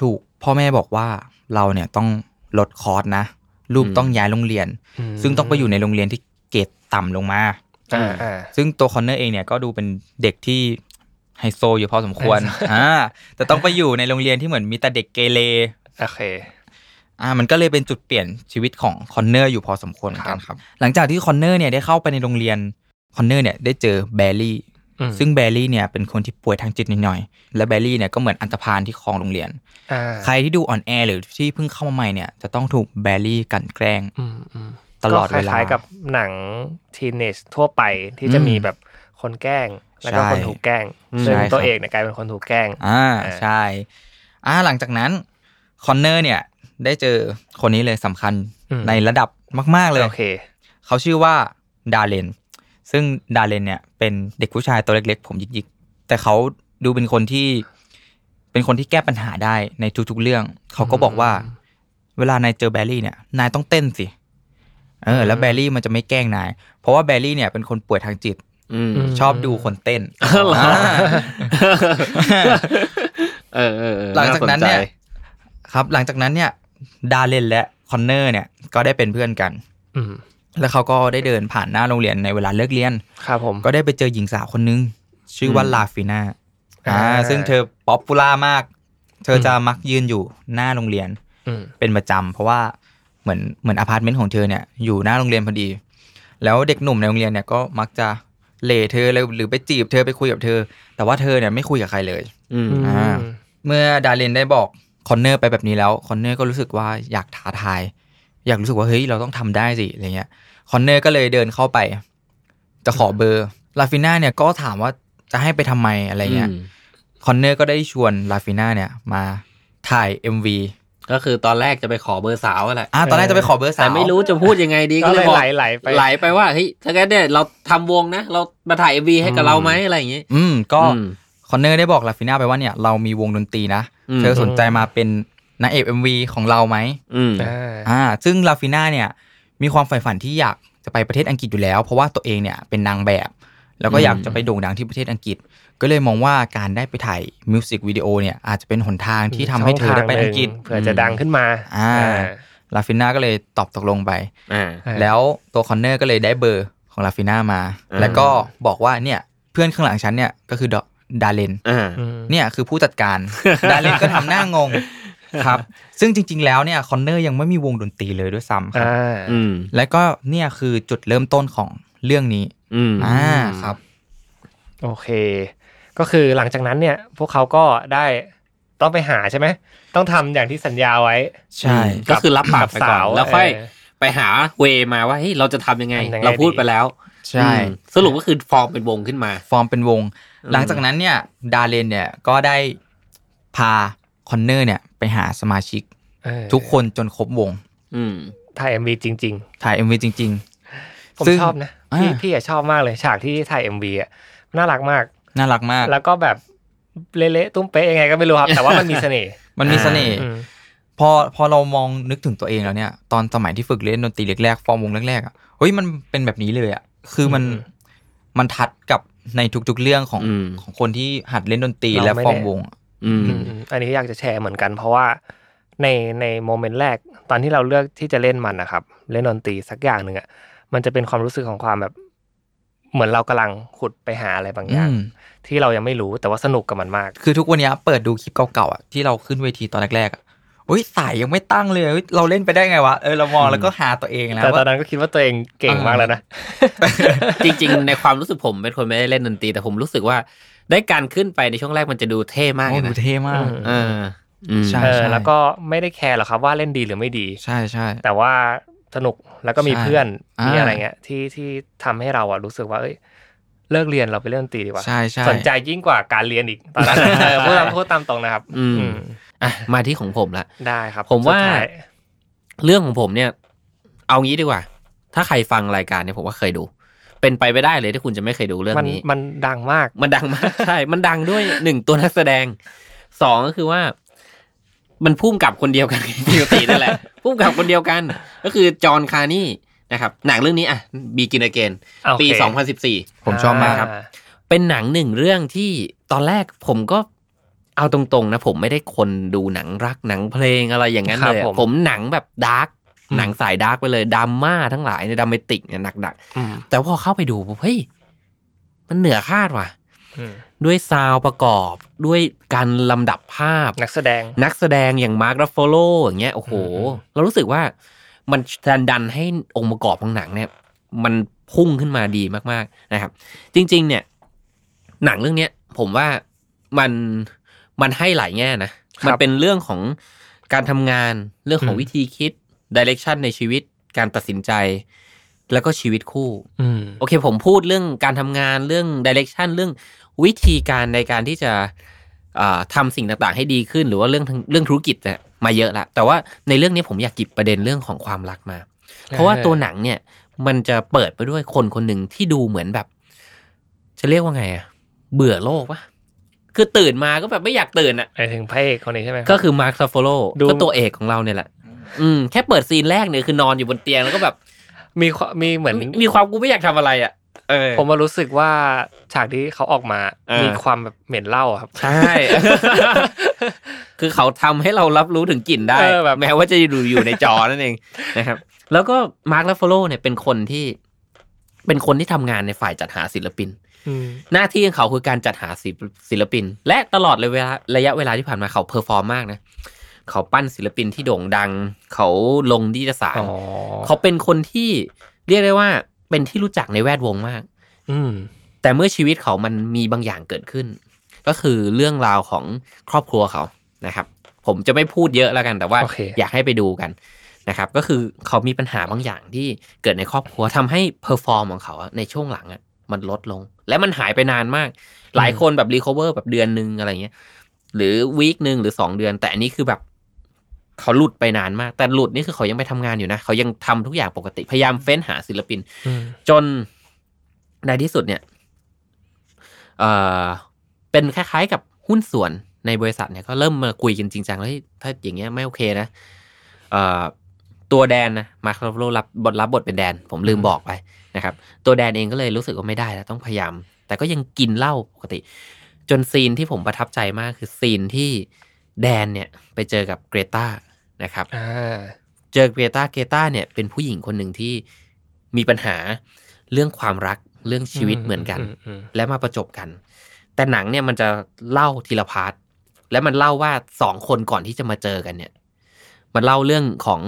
[SPEAKER 3] ถูกพ่อแม่บอกว่าเราเนี่ยต้องลดคอร์สนะ ลูก
[SPEAKER 1] อืม
[SPEAKER 3] ต้องย้ายโรงเรียน
[SPEAKER 2] อืม
[SPEAKER 3] ซึ่งต้องไปอยู่ในโรงเรียนที่เกรดต่ำลงมา
[SPEAKER 2] อ่าอ่า
[SPEAKER 3] ซึ่งตัวคอนเนอร์เองเนี่ยก็ดูเป็นเด็กที่ไฮโซอยู่พอสมควร
[SPEAKER 2] ไฮโซ
[SPEAKER 3] อ่าแต่ต้องไปอยู่ในโรงเรียนที่เหมือนมีแต่เด็กเกเร
[SPEAKER 2] โอเค
[SPEAKER 3] อ่ามันก็เลยเป็นจุดเปลี่ยนชีวิตของคอนเนอร์อยู่พอสมควรเหมือนกันครับ หลังจากที่คอนเนอร์เนี่ยได้เข้าไปในโรงเรียนคอนเนอร์เนี่ยได้เจอแบลลี่
[SPEAKER 2] อืม
[SPEAKER 3] ซึ่งแบลลี่เนี่ยเป็นคนที่ป่วยทางจิตนิดหน่อย และแบลลี่เนี่ยก็เหมือนอันธพาลที่ครองโรงเรียน
[SPEAKER 2] อ่า
[SPEAKER 3] ใครที่ดูอ่อนแอหรือที่เพิ่งเข้ามาใหม่เนี่ยจะต้องถูกแบลลี่กลั่นแกล้ง
[SPEAKER 2] อืมอืม
[SPEAKER 3] ตลอดเวลา
[SPEAKER 2] ก็คล้ายๆกับหนัง teenage ทั่วไปที่จะ
[SPEAKER 3] อืม
[SPEAKER 2] มีแบบคนแกล้งแล้วก็
[SPEAKER 3] ใช่
[SPEAKER 2] คนถูกแกล้ง
[SPEAKER 1] อืม
[SPEAKER 2] ซึ่ง
[SPEAKER 3] ใช่ครับ
[SPEAKER 2] ตัวเอกเนี่ยกลายเป็นคนถูกแกล้ง
[SPEAKER 3] อ่า
[SPEAKER 2] อ่า
[SPEAKER 3] ใช่อ่าหลังจากนั้นคอนเนอร์เนี่ย ได้เจอคนนี้เลยสำคัญ
[SPEAKER 2] อืม
[SPEAKER 3] ในระดับมาก ๆ เลย
[SPEAKER 2] โอเค
[SPEAKER 3] เขาชื่อว่าดาเลนซึ่งดาเลนเนี่ยเป็นเด็กผู้ชายตัวเล็ก ๆ ผมยิกๆ แต่เขาดูเป็นคนที่ เป็นคนที่แก้ปัญหาได้ในทุกๆเรื่อง เขาก็บอกว่า เวลานายเจอแบรี่เนี่ย นายต้องเต้นสิ เออแล้วแบรี่มันจะไม่แกล้งนาย เพราะว่าแบรี่เนี่ยเป็นคนป่วยทางจิต
[SPEAKER 1] อืม
[SPEAKER 2] อืม
[SPEAKER 3] ชอบดูคนเต้น
[SPEAKER 1] เหรอ
[SPEAKER 3] อ่า
[SPEAKER 1] เออเออเออ
[SPEAKER 3] หลังจากนั้นเนี่ย
[SPEAKER 1] สใจ
[SPEAKER 3] ครับ หลังจากนั้นเนี่ยดาเลนและคอนเนอร์เนี่ย ก็ได้เป็นเพื่อนกัน
[SPEAKER 2] อืม
[SPEAKER 3] แล้วเขาก็ได้เดินผ่านหน้าโรงเรียนในเวลาเลิกเรียน
[SPEAKER 2] ครับ ผม
[SPEAKER 3] ก็ได้ไปเจอหญิงสาวคนนึง ชื่อว่าลาฟิน่าอ่า
[SPEAKER 2] อ่า
[SPEAKER 3] ซึ่งเธอ popular มาก เธอจะมักยืนอยู่หน้าโรงเรียน
[SPEAKER 2] อืม
[SPEAKER 3] เป็นประจำเพราะว่า เหมือนเหมือนอพาร์ตเมนต์ของเธอเนี่ยอยู่หน้าโรงเรียนพอดี แล้วเด็กหนุ่มในโรงเรียนเนี่ยก็มักจะเหล่เธอเลยหรือไปจีบเธอไปคุยกับเธอ แต่ว่าเธอเนี่ยไม่คุยกับใครเลย
[SPEAKER 1] อืม
[SPEAKER 3] อ่าเมื่อดารินได้บอกคอนเนอร์ไปแบบนี้แล้วคอนเนอร์ก็รู้สึกว่าอยากท้าทาย อยากรู้สึกว่าเฮ้ยเราต้องทำได้สิอะไรเงี้ยคอนเนอร์ก็เลยเดินเข้าไป จะขอเบอร์ลาฟิน่าเนี่ยก็ถามว่าจะให้ไปทำไมอะไรเงี้ย
[SPEAKER 1] อืม
[SPEAKER 3] คอนเนอร์ก็ได้ชวนลาฟิน่าเนี่ยมาถ่าย MV
[SPEAKER 1] ก็คือตอนแรกจะไปขอเบอร์สาวแหละ
[SPEAKER 3] อ่าตอนแรกจะไปขอเบอร์สาว
[SPEAKER 1] แต่ไม่รู้จะพูดยังไงดี
[SPEAKER 2] ก็
[SPEAKER 1] ก็
[SPEAKER 2] เล
[SPEAKER 1] เลยยบอก
[SPEAKER 2] ไหลไหลไป
[SPEAKER 1] ไหลไปว่าเฮ้ยถ้างั้นเนี่ยเราทำวงนะ เรามาถ่าย MV ให้กับเราไหมอะไรอย่างงี้
[SPEAKER 3] อืมก็
[SPEAKER 1] อืม
[SPEAKER 3] คอนเนอร์ได้บอกลาฟิน่าไปว่าเนี่ยเรามีวงดนตรีนะ
[SPEAKER 1] อืม
[SPEAKER 3] เธอสนใจมาเป็นนางเอก MV ของเราไหม
[SPEAKER 1] อืม
[SPEAKER 2] อ่า
[SPEAKER 3] อ่า ซึ่งลาฟิน่าเนี่ย มีความใฝ่ฝันที่อยากจะไปประเทศอังกฤษอยู่แล้ว เพราะว่าตัวเองเนี่ยเป็นนางแบบ แล้วก็อยากจะไปโด่งดังที่ประเทศอังกฤษ ก็เลยมองว่าการได้ไปถ่ายมิวสิกวิดีโอเนี่ยอาจจะเป็นหนทางที่ทำให้เธอได้ไปอังกฤษ
[SPEAKER 2] เผื่อจะดังขึ้นมา
[SPEAKER 3] อ่าลาฟิน่าก็เลยตอบตกลงไป
[SPEAKER 1] อ่า
[SPEAKER 2] อ่า
[SPEAKER 3] แล้วตัวคอนเนอร์ก็เลยได้เบอร์ของลาฟิน่ามา
[SPEAKER 1] อ่า
[SPEAKER 3] แล้วก็บอกว่าเนี่ยเพื่อนข้างหลังฉันเนี่ยก็คือดอดาเลน
[SPEAKER 1] อ่า
[SPEAKER 2] อืม
[SPEAKER 3] เนี่ยคือผู้จัดการดาเลนก็ทำหน้างงครับ ซึ่งจริง ๆ แล้วเนี่ยคอนเนอร์ยังไม่มีวงดนตรีเลยด้วยซ้ำครับ
[SPEAKER 2] อ่า
[SPEAKER 1] อืม
[SPEAKER 3] และก็เนี่ยคือจุดเริ่มต้นของเรื่องนี้
[SPEAKER 1] อืม
[SPEAKER 3] อ่าครับ
[SPEAKER 2] โอเค ก็คือหลังจากนั้นเนี่ย พวกเขาก็ได้ต้องไปหาใช่ไหมต้องทำอย่างที่สัญญาไว้
[SPEAKER 3] ใช่
[SPEAKER 1] ก็คือรับปาก
[SPEAKER 2] กับ
[SPEAKER 1] ไปก่อน
[SPEAKER 2] สาว
[SPEAKER 1] แล้วค่อย
[SPEAKER 2] เออ
[SPEAKER 1] ไปหาเวมาว่าเฮ้ยเราจะทำยังไง
[SPEAKER 2] ทำยังไง
[SPEAKER 1] เราพูด
[SPEAKER 2] ดี
[SPEAKER 1] ไปแล้ว
[SPEAKER 3] ใช่
[SPEAKER 1] อืมสรุปก็คือฟอร์มเป็นวงขึ้นมา
[SPEAKER 3] ฟอร์มเป็นวง
[SPEAKER 1] อืม
[SPEAKER 3] หลังจากนั้นเนี่ย ดาเลนเนี่ยก็ได้พาคอนเนอร์เนี่ยไปหาสมาชิก
[SPEAKER 2] เออ
[SPEAKER 3] ทุกคนจนครบวง
[SPEAKER 1] อืม
[SPEAKER 2] ถ่าย MV จริง
[SPEAKER 3] ถ่าย MV จริง
[SPEAKER 2] ๆ ผม
[SPEAKER 3] ซึ่ง
[SPEAKER 2] ชอบนะ พี่
[SPEAKER 3] อ่า
[SPEAKER 2] พี่อะชอบมากเลยฉากที่ถ่าย MV อะน่ารักมาก
[SPEAKER 3] ๆน่ารักมาก
[SPEAKER 2] แล้วก็แบบเละๆตุ้มเป๊ะยังไงก็ไม่รู้ครับ แต่ว่ามันมีเสน่ห์
[SPEAKER 3] มันมีเสน่ห์
[SPEAKER 2] อืม
[SPEAKER 3] พอพอเรามองนึกถึงตัวเองแล้วเนี่ย ตอนสมัยที่ฝึกเล่นดนตรีแรกๆฟอร์มวงแรกๆอะเฮ้ยมันเป็นแบบนี้เลยอะคือมัน
[SPEAKER 2] อืม
[SPEAKER 3] มันทัดกับในทุกๆเรื่องของ
[SPEAKER 1] อืม
[SPEAKER 3] ของคนที่หัดเล่นดนตรี
[SPEAKER 2] เรา
[SPEAKER 3] และ
[SPEAKER 2] ไม่
[SPEAKER 3] ฟอร์ม
[SPEAKER 2] ได้
[SPEAKER 3] วง
[SPEAKER 1] อืม
[SPEAKER 2] อืมอันนี้อยากจะแชร์เหมือนกัน เพราะว่าในในโมเมนต์แรกตอนที่เราเลือกที่จะเล่นมันนะครับ เล่นดนตรีสักอย่างหนึ่งอะ มันจะเป็นความรู้สึกของความแบบ เหมือนเรากำลังขุดไปหาอะไรบางอย่าง
[SPEAKER 3] อืม
[SPEAKER 2] ที่เรายังไม่รู้แต่ว่าสนุกกับมันมาก
[SPEAKER 3] คือทุกวันเนี้ยเปิดดูคลิปเก่าๆอะที่เราขึ้นเวทีตอนแรกๆอะอุ้ยสายยังไม่ตั้งเลยเฮ้ยเราเล่นไปได้ไงวะเออเรามองแล้วก็หาตัวเองแล้ว
[SPEAKER 2] แต่ตอน
[SPEAKER 3] ว่า
[SPEAKER 2] นั้นก็คิดว่าตัวเองเก่งมากแล้วนะ
[SPEAKER 1] จริง ๆ ในความรู้สึกผมเป็นคนไม่ได้เล่นดนตรีแต่ผมรู้สึกว่าได้การขึ้นไปในช่วงแรกมันจะดูเท่มาก
[SPEAKER 3] โอ้
[SPEAKER 1] เลย
[SPEAKER 3] ดู
[SPEAKER 1] นะ
[SPEAKER 3] เท่มาก
[SPEAKER 2] อืม
[SPEAKER 1] เอออืม
[SPEAKER 3] ใช่
[SPEAKER 2] เออแล้วก็ไม่ได้แคร์หรอกครับว่าเล่นดีหรือไม่ดี
[SPEAKER 3] ใช่ใช่
[SPEAKER 2] แต่ว่า สนุกแล้วก็มี
[SPEAKER 3] ใช่
[SPEAKER 2] เพื่อน
[SPEAKER 3] อ่ามี
[SPEAKER 2] มีอะไรเงี้ยที่ที่ทำให้เราอะรู้สึกว่าเอ้ยเลิกเรียนเราไปเล่นดนตรีดีกว่า
[SPEAKER 3] ใช่ใช่
[SPEAKER 2] สนใจยิ่งกว่าการเรียนอีกตอนนั้นเออพูดตามพูดตามตรงนะครับ
[SPEAKER 1] อืม
[SPEAKER 2] อืม
[SPEAKER 1] อะมาที่ของผมละ
[SPEAKER 2] ได้ครับ
[SPEAKER 1] ผมว่า
[SPEAKER 2] สุดท้ย
[SPEAKER 1] เรื่องของผมเนี่ย เอางี้ดีกว่า ถ้าใครฟังรายการเนี่ยผมว่าเคยดู เป็นไปไม่ได้เลยที่คุณจะไม่เคยดูเรื่อง
[SPEAKER 2] มัน
[SPEAKER 1] นี้
[SPEAKER 2] มันดังมาก
[SPEAKER 1] มันดังมาก ใช่ มันดังด้วยหนึ่งตัวนักแสดงสองก็คือว่า มันผู้กำกับคนเดียวกันปกตินั่นแหละผู้กำกับคนเดียวกัน ก็คือจอห์นคาร์นี่นะครับหนังเรื่องนี้อะ Begin Again
[SPEAKER 2] โอเค
[SPEAKER 1] ปี 2014
[SPEAKER 3] ผมชอบมากครับ
[SPEAKER 2] อ่
[SPEAKER 1] เป็นหนังหนึ่งเรื่องที่ตอนแรกผมก็เอาตรงๆนะ ผมไม่ได้คนดูหนังรักหนังเพลงอะไรอย่างนั้น
[SPEAKER 2] ครับ
[SPEAKER 1] เลยอะ
[SPEAKER 2] ผม
[SPEAKER 1] ผมหนังแบบ dark
[SPEAKER 3] อืม
[SPEAKER 1] หนังสาย dark ไปเลยดราม่าทั้งหลายใน dramatic เนี่ยหนัก
[SPEAKER 2] อืม
[SPEAKER 1] ๆแต่พอเข้าไปดูปุ๊บเฮ้ยมันเหนือคาดว่ะ
[SPEAKER 2] อืม
[SPEAKER 1] ด้วย sound ประกอบด้วยการลำดับภาพ
[SPEAKER 2] นักแสดง
[SPEAKER 1] นักแสดงอย่างมาร์ค r ัฟโฟโลอย่างเงี้ยโอ้โห
[SPEAKER 2] อืม
[SPEAKER 1] เรารู้สึกว่ามันดันดันให้องค์ประกอบของหนังเนี่ย มันพุ่งขึ้นมาดีมาก ๆนะครับ จริง ๆ เนี่ย หนังเรื่องเนี้ยผมว่ามันมันให้หลายแง่นะ มันเป็นเรื่องของการทำงานเรื่องของ
[SPEAKER 2] อืม
[SPEAKER 1] วิธีคิด direction ในชีวิตการตัดสินใจ แล้วก็ชีวิตคู่
[SPEAKER 2] อืม
[SPEAKER 1] โอเค ผมพูดเรื่องการทำงานเรื่องดิเรกชันเรื่อง วิธีการในการที่จะอ่าทำาสิ่งต่างๆ ให้ดีขึ้น หรือว่าเรื่องทางเรื่องธุรกิจเนี่ยมาเยอะละแต่ว่าในเรื่องนี้ผมอยากกิบประเด็นเรื่องของความรักมา เพราะว่าตัวหนังเนี่ย มันจะเปิดไปด้วยคนคนหนึ่งที่ดูเหมือนแบบ จะเรียกว่าไงอะเบื่อโลกปะคือตื่นมาก็แบบไม่อยากตื่นอะ
[SPEAKER 2] หมายถึงพระเอกคนนี้ใช่ไหมรับ
[SPEAKER 1] ก็คือมาร์คซาโฟโล
[SPEAKER 2] ดู
[SPEAKER 1] ก็ตัวเอกของเราเนี่ยแหละ อืมแค่เปิด scene แรกเนี่ยคือนอนอยู่บนเตียงแล้วก็แบบ
[SPEAKER 2] มีความมีเหมือน
[SPEAKER 1] มีมีความกูไม่อยากทำอะไรอะเออ
[SPEAKER 2] ผมมารู้สึกว่าฉากที่เขาออกมา
[SPEAKER 1] เออ
[SPEAKER 2] มีความแบบเหม็นเหล้าอะครับ
[SPEAKER 1] ใช่ คือเขาทำให้เรารับรู้ถึงกลิ่นได้
[SPEAKER 2] เออแบบ
[SPEAKER 1] แม้ว่าจะอยู่อยู่ในจอนั่นเองนะครับ แล้วก็มาร์ค รัฟฟาโลเนี่ยเป็นคนที่ เป็นคนที่ทำงานในฝ่ายจัดหาศิลปิน
[SPEAKER 2] อืม
[SPEAKER 1] หน้าที่ของเขาคือการจัดหาศิลปศิลปิน และตลอดเลยเวลาระยะเวลาที่ผ่านมาเขา perform มากนะเขาปั้นศิลปินที่โด่งดัง เขาลงนิตยสาร
[SPEAKER 2] อ๋อ
[SPEAKER 1] เขาเป็นคนที่เรียกได้ว่า เป็นที่รู้จักในแวดวงมาก
[SPEAKER 2] อืม
[SPEAKER 1] แต่เมื่อชีวิตเขามันมีบางอย่างเกิดขึ้น ก็คือเรื่องราวของครอบครัวเขานะครับ ผมจะไม่พูดเยอะแล้วกัน แต่ว่า
[SPEAKER 2] โอเค
[SPEAKER 1] อยากให้ไปดูกันนะครับ ก็คือเขามีปัญหาบางอย่างที่เกิดในครอบครัวทำให้ perform ของเขาอะในช่วงหลังอะมันลดลง และมันหายไปนานมาก หลายคนแบบ recover แบบเดือนหนึ่งอะไรเงี้ยหรือ week หนึ่งหรือสองเดือน แต่อันนี้คือแบบ เขาหลุดไปนานมาก แต่หลุดนี่คือเขายังไปทำงานอยู่นะ เขายังทำทุกอย่างปกติ พยายามเฟ้นหาศิลปิน
[SPEAKER 2] อืม
[SPEAKER 1] จนในที่สุดเนี่ยเอ่อเป็นคล้ายๆกับหุ้นส่วนในบริษัทเนี่ยก็เริ่มมาคุยกันจริงจังแล้วเฮ้ยถ้าอย่างเงี้ยไม่โอเคนะเอ่อตัวแดนนะมาร์คโรรับบทรับบทเป็นแดน ผมลืมบอกไปนะครับ ตัวแดนเองก็เลยรู้สึกว่าไม่ได้แล้วต้องพยายาม แต่ก็ยังกินเหล้าปกติ จนซีนที่ผมประทับใจมากคือซีนที่แดนเนี่ยไปเจอกับเกรตา นะครับ
[SPEAKER 2] อ่า
[SPEAKER 1] เจอเกรตาเกรตาเนี่ยเป็นผู้หญิงคนหนึ่งที่มีปัญหาเรื่องความรักเรื่องชีวิตเหมือนกัน
[SPEAKER 2] อืม
[SPEAKER 1] และมาประจวบกัน แต่หนังเนี่ยมันจะเล่าทีละ part และมันเล่าว่าสองคนก่อนที่จะมาเจอกันเนี่ย มันเล่าเรื่องของ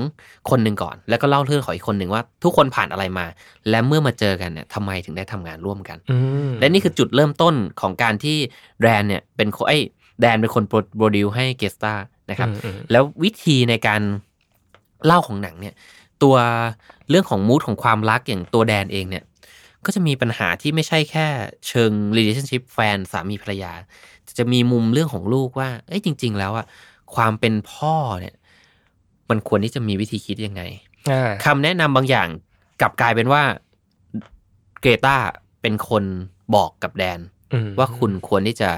[SPEAKER 1] คนหนึ่งก่อน แล้วก็เล่าเรื่องของอีกคนหนึ่งว่า ทุกคนผ่านอะไรมา และเมื่อมาเจอกันเนี่ยทำไมถึงได้ทำงานร่วมกัน
[SPEAKER 2] อืม
[SPEAKER 1] และนี่คือจุดเริ่มต้นของการที่แดนเนี่ยเป็นคนไอ้ยแดนเป็นคนโปรดิวให้เกสตา นะครับ
[SPEAKER 2] อืมอืม
[SPEAKER 1] แล้ววิธีในการเล่าของหนังเนี่ย ตัวเรื่องของมูดของความรักอย่างตัวแดนเองเนี่ย ก็จะมีปัญหาที่ไม่ใช่แค่เชิง relationship แฟนสามีภรรยา จะมีมุมเรื่องของลูกว่า เอ้ยจริง ๆ แล้วอะความเป็นพ่อเนี่ย มันควรที่จะมีวิธีคิดยังไง
[SPEAKER 2] อ่า
[SPEAKER 1] คำแนะนำบางอย่างกลับกลายเป็นว่าเกรตาเป็นคนบอกกับแดน
[SPEAKER 2] อืม
[SPEAKER 1] ว่าคุณควรที่จะ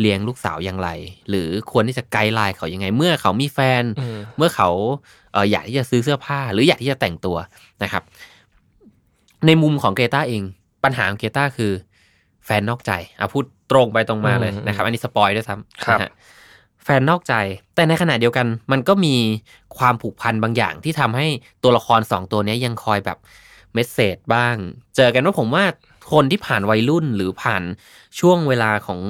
[SPEAKER 1] เลี้ยงลูกสาวอย่างไร หรือควรที่จะไกด์ไลน์เขายังไง เมื่อเขามีแฟน
[SPEAKER 2] อืม
[SPEAKER 1] เมื่อเขาเอออยากที่จะซื้อเสื้อผ้า หรืออยากที่จะแต่งตัวนะครับ ในมุมของเกรตาเอง ปัญหาของเกรตาคือ แฟนนอกใจอะพูดตรงไปตรงมาเลยนะครับ อันนี้สปอยด้วยซ้ำนะฮะแฟนนอกใจ แต่ในขณะเดียวกันมันก็มีความผูกพันบางอย่างที่ทำให้ตัวละครสองตัวเนี้ยยังคอยแบบเมสเซจบ้าง เจอกันว่าผมว่าคนที่ผ่านวัยรุ่นหรือผ่านช่วงเวลาของ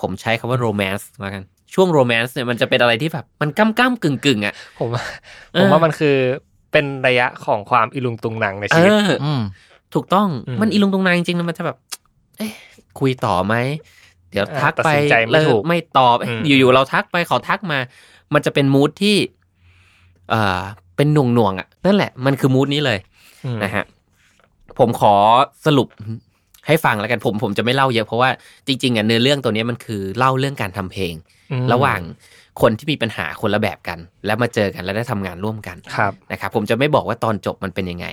[SPEAKER 1] ผมใช้คำว่าโรแมนต์แล้วกัน ช่วงโรแมนต์เนี่ยมันจะเป็นอะไรที่แบบ มันก้ำก้ำกึ่งกึ่งๆอะ
[SPEAKER 2] ผมว่า
[SPEAKER 1] เออ
[SPEAKER 2] ผมว่ามันคือเป็นระยะของความอิลุงตุงหนังใน
[SPEAKER 1] เอ
[SPEAKER 2] ชีวิต
[SPEAKER 1] อ
[SPEAKER 3] อืม
[SPEAKER 1] ถูกต้อง
[SPEAKER 2] อืม
[SPEAKER 1] มันอีลุงตรงนางจริงๆแล้วมันจะแบบ เอ๊ะคุยต่อไหมเดี๋ยว
[SPEAKER 2] อ่า
[SPEAKER 1] ทักไป
[SPEAKER 2] ตัดสินใจไม่
[SPEAKER 1] เลิ
[SPEAKER 2] ถู
[SPEAKER 1] ก
[SPEAKER 2] ก
[SPEAKER 1] ไม่ตอบเอ๊ะ
[SPEAKER 2] อืม
[SPEAKER 1] อยู่ๆเราทักไปเขาทักมา มันจะเป็นมูทที่ เอ่อเป็นหน่วงหน่วงๆอะนั่นแหละมันคือมูทนี้เลย
[SPEAKER 2] อืม
[SPEAKER 1] นะฮะผมขอสรุป ให้ฟังแล้วกันผมผมจะไม่เล่าเยอะเพราะว่าจริงๆอะเนื้อเรื่องตัวเนี้ยมันคือเล่าเรื่องการทำเพลง
[SPEAKER 2] อืม
[SPEAKER 1] ระหว่างคนที่มีปัญหาคนละแบบกัน แล้วมาเจอกันแล้วได้ทำงานร่วมกัน
[SPEAKER 2] ครับ
[SPEAKER 1] นะครับผมจะไม่บอกว่าตอนจบมันเป็นยังไง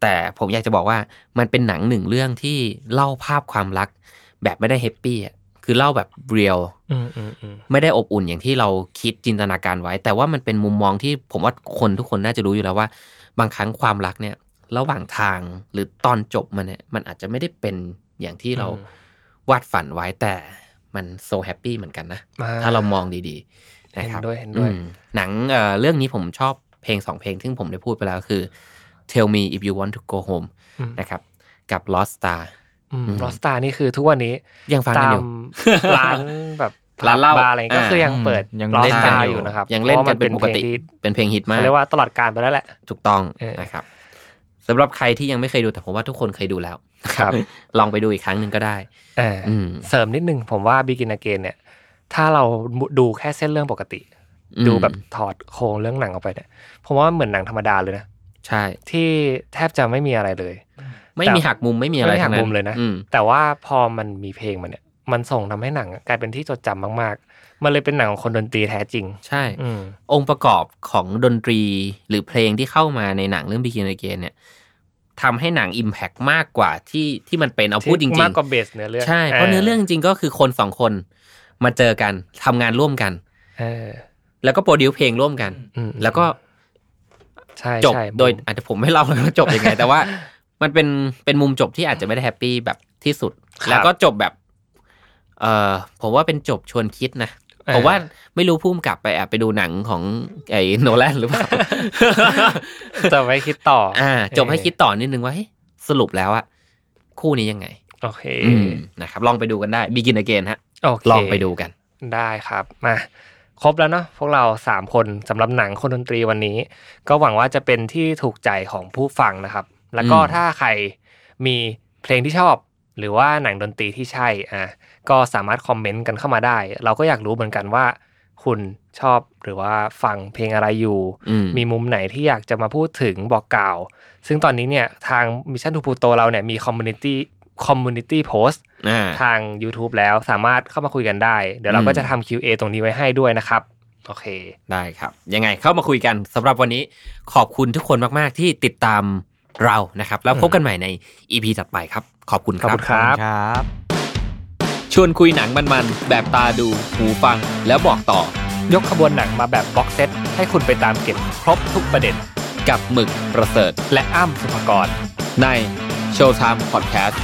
[SPEAKER 1] แต่ผมอยากจะบอกว่ามันเป็นหนังหนึ่งเรื่องที่เล่าภาพความรัก แบบไม่ได้แฮปปี้อะคือเล่าแบบเรียล
[SPEAKER 2] อืมอืมอืม
[SPEAKER 1] ไม่ได้อบอุ่นอย่างที่เราคิดจินตนาการไว้ แต่ว่ามันเป็นมุมมองที่ผมว่าคนทุกคนน่าจะรู้อยู่แล้วว่า บางครั้งความรักเนี่ย ระหว่างทางหรือตอนจบมันเนี่ยมันอาจจะไม่ได้เป็นอย่างที่เราวาดฝันไว้แต่มันโซแฮปปี้เหมือนกันนะ
[SPEAKER 2] อ่
[SPEAKER 1] ถ้าเรามองดีๆนะครับ
[SPEAKER 2] เห็นด้วยเห็นด้วย
[SPEAKER 1] อืมหนังเอ่อเรื่องนี้ผมชอบเพลงสองเพลงซึ่งผมได้พูดไปแล้วคือ Tell Me If You Want to Go Home
[SPEAKER 2] อืม
[SPEAKER 1] นะครับ กับ Lost Star
[SPEAKER 2] อืม
[SPEAKER 1] อืม
[SPEAKER 2] รอสตานี่คือทุกวันนี้
[SPEAKER 1] ยังฟังกั
[SPEAKER 2] ตาน
[SPEAKER 1] อยู่
[SPEAKER 2] มร้านแบบ
[SPEAKER 1] ร้านเหล้า
[SPEAKER 2] บาร์อะไรก็คือยังเปิด
[SPEAKER 3] ยัง
[SPEAKER 2] รอ
[SPEAKER 3] เล่
[SPEAKER 2] ส
[SPEAKER 3] นกั
[SPEAKER 2] ตาน
[SPEAKER 3] อยู่
[SPEAKER 2] อยู่นะครับ
[SPEAKER 1] ยังเล่นกัน
[SPEAKER 2] พ
[SPEAKER 1] เป็น
[SPEAKER 2] ราะ
[SPEAKER 1] ป
[SPEAKER 2] ว่า
[SPEAKER 1] กติ
[SPEAKER 2] พลงที่
[SPEAKER 1] เป็นเพลงฮิตมาก
[SPEAKER 2] เขาเรียกว่าตลอดการไปแล้วแหละ
[SPEAKER 1] ถูกต้อง
[SPEAKER 2] เออ
[SPEAKER 1] นะครับ สำหรับใครที่ยังไม่เคยดูแต่ผมว่าทุกคนเคยดูแล้ว
[SPEAKER 2] ครับ
[SPEAKER 1] ลองไปดูอีกครั้งหนึ่งก็ได้
[SPEAKER 2] เอออ
[SPEAKER 1] อืม
[SPEAKER 2] เสริมนิดนึงผมว่า Begin Again เนี่ย ถ้าเราดูแค่เส้นเรื่องปกติ
[SPEAKER 1] อืม
[SPEAKER 2] ดูแบบถอดโครงเรื่องหนังออกไปเนี่ยผมว่าเหมือนหนังธรรมดาเลยนะ
[SPEAKER 1] ใช่
[SPEAKER 2] ที่แทบจะไม่มีอะไรเลย
[SPEAKER 1] ไม่มีหักมุมไม่มีอะไร
[SPEAKER 2] ไม่หัก
[SPEAKER 1] ทั้ง
[SPEAKER 2] มุมเลยนะ
[SPEAKER 1] อืม
[SPEAKER 2] แต่ว่าพอมันมีเพลงมันเนี่ย มันส่งทำให้หนังกลายเป็นที่จดจำมากๆ มันเลยเป็นหนังของคนดนตรีแท้จริง
[SPEAKER 1] ใช่
[SPEAKER 2] อืม
[SPEAKER 1] องค์ประกอบของดนตรีหรือเพลงที่เข้ามาในหนังเรื่อง Begin Again เนี่ยทำให้หนังอิมแพกมากกว่าที่ที่มันเป็นเอาพูดจริง
[SPEAKER 2] มากกว่าเบสเนื้อเรื่อง
[SPEAKER 1] ๆใช่เพราะเนื้อเรื่องจริงๆก็คือคนสองคนมาเจอกันทำงานร่วมกัน
[SPEAKER 2] เออ
[SPEAKER 1] แล้วก็ produce เพลงร่วมกัน
[SPEAKER 2] อืม
[SPEAKER 1] แล้วก็
[SPEAKER 2] ใช่
[SPEAKER 1] จบ
[SPEAKER 2] ใช่
[SPEAKER 1] โดยอาจจะผมไม่เล่าเลยว่าจบยังไง แต่ว่ามันเป็นเป็นมุมจบที่อาจจะไม่ได้ happy แบบที่สุด แล้วก็จบแบบ เออผมว่าเป็นจบชวนคิดนะ
[SPEAKER 2] เออ
[SPEAKER 1] ผมว่าไม่รู้ผู้กำกับไปแอบไปดูหนังของไอ้โนแลนหรือเปล่า
[SPEAKER 2] จะไว้คิดต่ออ
[SPEAKER 1] อ่า จบให้คิดต่อนิดนึงว่าเฮ้ยสรุปแล้วอะคู่นี้ยังไง
[SPEAKER 2] โอเค
[SPEAKER 1] อืมนะครับ ลองไปดูกันได้ Begin Again ฮะ
[SPEAKER 2] โอเค
[SPEAKER 1] ลองไปดูกัน
[SPEAKER 2] ได้ครับมาครบแล้วเนาะพวกเราสามคนสำหรับหนังคนดนตรีวันนี้ ก็หวังว่าจะเป็นที่ถูกใจของผู้ฟังนะครับ แล้วก็
[SPEAKER 1] อืม
[SPEAKER 2] ถ้าใครมีเพลงที่ชอบ หรือว่าหนังดนตรีที่ใช่อะก็สามารถคอมเมนต์กันเข้ามาได้ เราก็อยากรู้เหมือนกันว่า คุณชอบหรือว่าฟังเพลงอะไรอยู่
[SPEAKER 1] อืม
[SPEAKER 2] มีมุมไหนที่อยากจะมาพูดถึงบอกกล่าว ซึ่งตอนนี้เนี่ยทาง Mission to Pluto เราเนี่ยมี community community post อ่าทาง YouTube แล้วสามารถเข้ามาคุยกันได้ เดี๋ยวเรา
[SPEAKER 1] อืม
[SPEAKER 2] ก็จะทำ QA ตรงนี้ไว้ให้ด้วยนะครับ โอเค
[SPEAKER 1] ได้ครับ ยังไงเข้ามาคุยกันสำหรับวันนี้ขอบคุณทุกคนมาก ๆ ที่ติดตาม เรานะครับ แล้วพบกันใหม่ใน EP ถัดไปครับ ขอบคุณค
[SPEAKER 2] ขอบ
[SPEAKER 1] รับ
[SPEAKER 2] คุณครับ
[SPEAKER 3] ครับ
[SPEAKER 1] ชวนคุยหนังมันๆ แบบตาดู หูฟัง แล้วบอกต่อ
[SPEAKER 2] ยกขบวนหนังมาแบบ box set ให้คุณไปตามเก็บครบทุกประเด็น
[SPEAKER 1] กับหมึกประเสริฐ
[SPEAKER 2] และอ้ำสุภกร
[SPEAKER 1] ใน Showtime Podcast